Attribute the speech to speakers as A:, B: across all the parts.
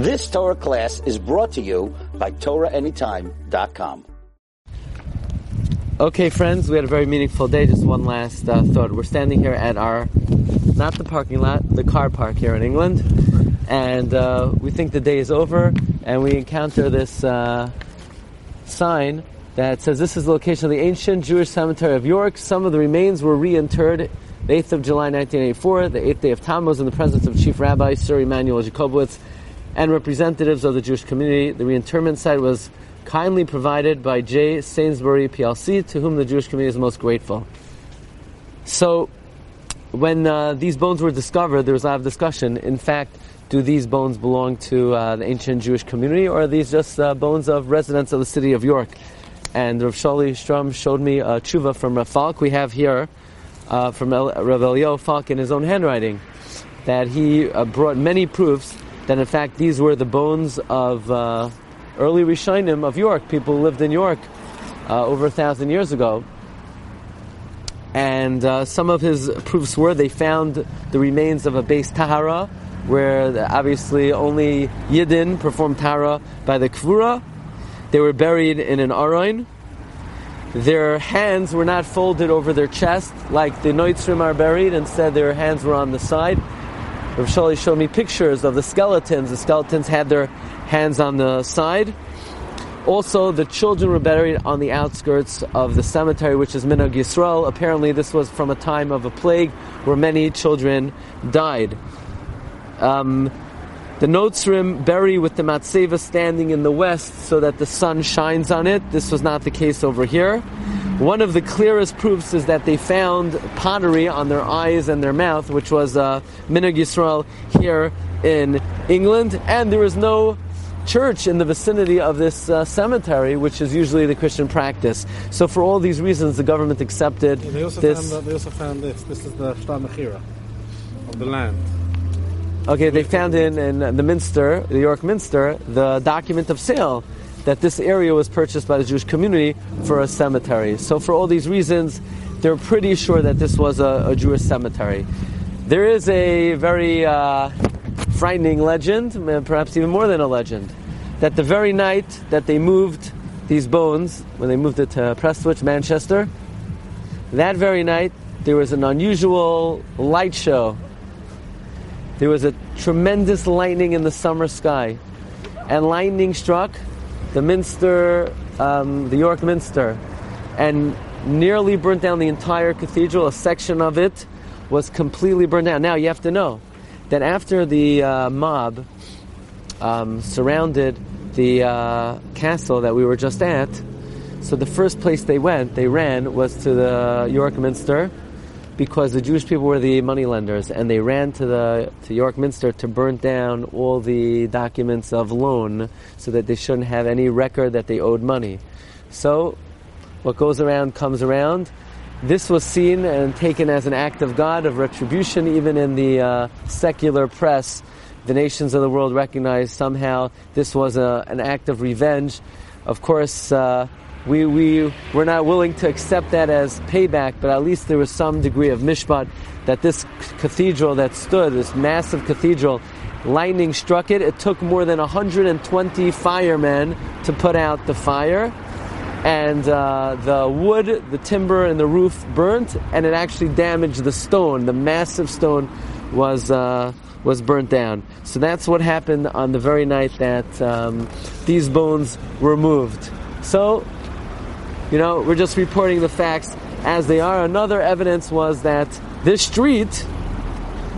A: This Torah class is brought to you by TorahAnytime.com.
B: Okay, friends, we had a very meaningful day. Just one last uh, thought. We're standing here at our, not the parking lot, the car park here in England, and uh, we think the day is over, and we encounter this uh, sign that says this is the location of the ancient Jewish cemetery of York. Some of the remains were reinterred the 8th of July 1984, the 8th day of Tammuz, in the presence of Chief Rabbi Sir Immanuel Jakobovits and representatives of the Jewish community. The reinterment site was kindly provided by J. Sainsbury PLC, to whom the Jewish community is most grateful. So, when uh, these bones were discovered, there was a lot of discussion. In fact, do these bones belong to uh, the ancient Jewish community, or are these just uh, bones of residents of the city of York? And Rav Sholi Strum showed me a tshuva from Rav Falk. We have here uh, from El- Rav Elio Falk in his own handwriting that he uh, brought many proofs that in fact these were the bones of uh, early Rishonim of York, people who lived in York uh, over a thousand years ago. And uh, some of his proofs were they found the remains of a beis Tahara, where obviously only Yidden performed Tahara by the Kvura. They were buried in an Aron. Their hands were not folded over their chest like the Noitzrim are buried, instead, their hands were on the side. Rav Sholi showed me pictures of the skeletons. The skeletons had their hands on the side. Also, the children were buried on the outskirts of the cemetery, which is Minhag Yisrael. Apparently, this was from a time of a plague where many children died. Um, the Notzrim bury with the Matseva standing in the west so that the sun shines on it. This was not the case over here. One of the clearest proofs is that they found pottery on their eyes and their mouth, which was uh, Minhag Yisrael here in England, and there is no church in the vicinity of this uh, cemetery, which is usually the Christian practice. So, for all these reasons, the government accepted
C: They also,
B: this.
C: found, they also found this. This is the Shtar Mechira of the land.
B: Okay, they found in, in the Minster, the York Minster, the document of sale that this area was purchased by the Jewish community for a cemetery. So, for all these reasons, they're pretty sure that this was a, a Jewish cemetery. There is a very uh, frightening legend, perhaps even more than a legend, that the very night that they moved these bones, when they moved it to Prestwich, Manchester, that very night there was an unusual light show. There was a tremendous lightning in the summer sky, and lightning struck the Minster, um, the York Minster, and nearly burnt down the entire cathedral. A section of it was completely burned down. Now you have to know that after the uh, mob um, surrounded the uh, castle that we were just at, so the first place they went, they ran, was to the York Minster because the Jewish people were the moneylenders, and they ran to the to York Minster to burn down all the documents of loan, so that they shouldn't have any record that they owed money. So, what goes around comes around. This was seen and taken as an act of God of retribution, even in the uh, secular press. The nations of the world recognized somehow this was a, an act of revenge. Of course. Uh, we, we were not willing to accept that as payback, but at least there was some degree of mishpat that this cathedral that stood, this massive cathedral, lightning struck it. It took more than 120 firemen to put out the fire. And uh, the wood, the timber, and the roof burnt, and it actually damaged the stone. The massive stone was uh, was burnt down. So that's what happened on the very night that um, these bones were moved. So you know, we're just reporting the facts as they are. Another evidence was that this street,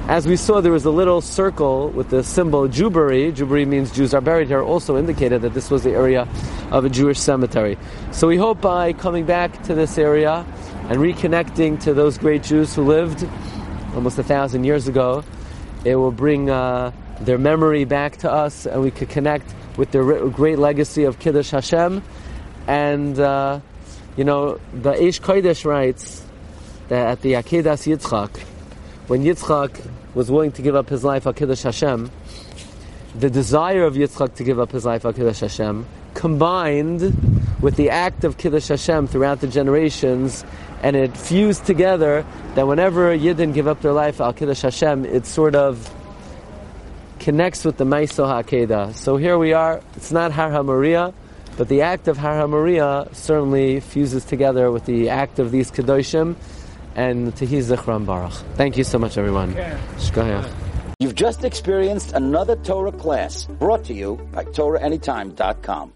B: as we saw, there was a little circle with the symbol Jewbury. Jewbury means Jews are buried here, also indicated that this was the area of a Jewish cemetery. So we hope by coming back to this area and reconnecting to those great Jews who lived almost a thousand years ago, it will bring uh, their memory back to us and we could connect with their great legacy of Kiddush Hashem and. Uh, you know, the Eish Kodesh writes that at the Akedas Yitzchak, when Yitzchak was willing to give up his life Akedash Hashem, the desire of Yitzchak to give up his life Akedash Hashem combined with the act of Kiddush Hashem throughout the generations, and it fused together that whenever Yidden give up their life Al Kiddush Hashem, it sort of connects with the Maiso HaKeda. So here we are. It's not Har HaMoriah, but the act of Har HaMoriah certainly fuses together with the act of these Kedoshim and Tehi Zichron Baruch. Thank you so much, everyone. Shkoyach.
A: You've just experienced another Torah class brought to you by TorahAnytime.com.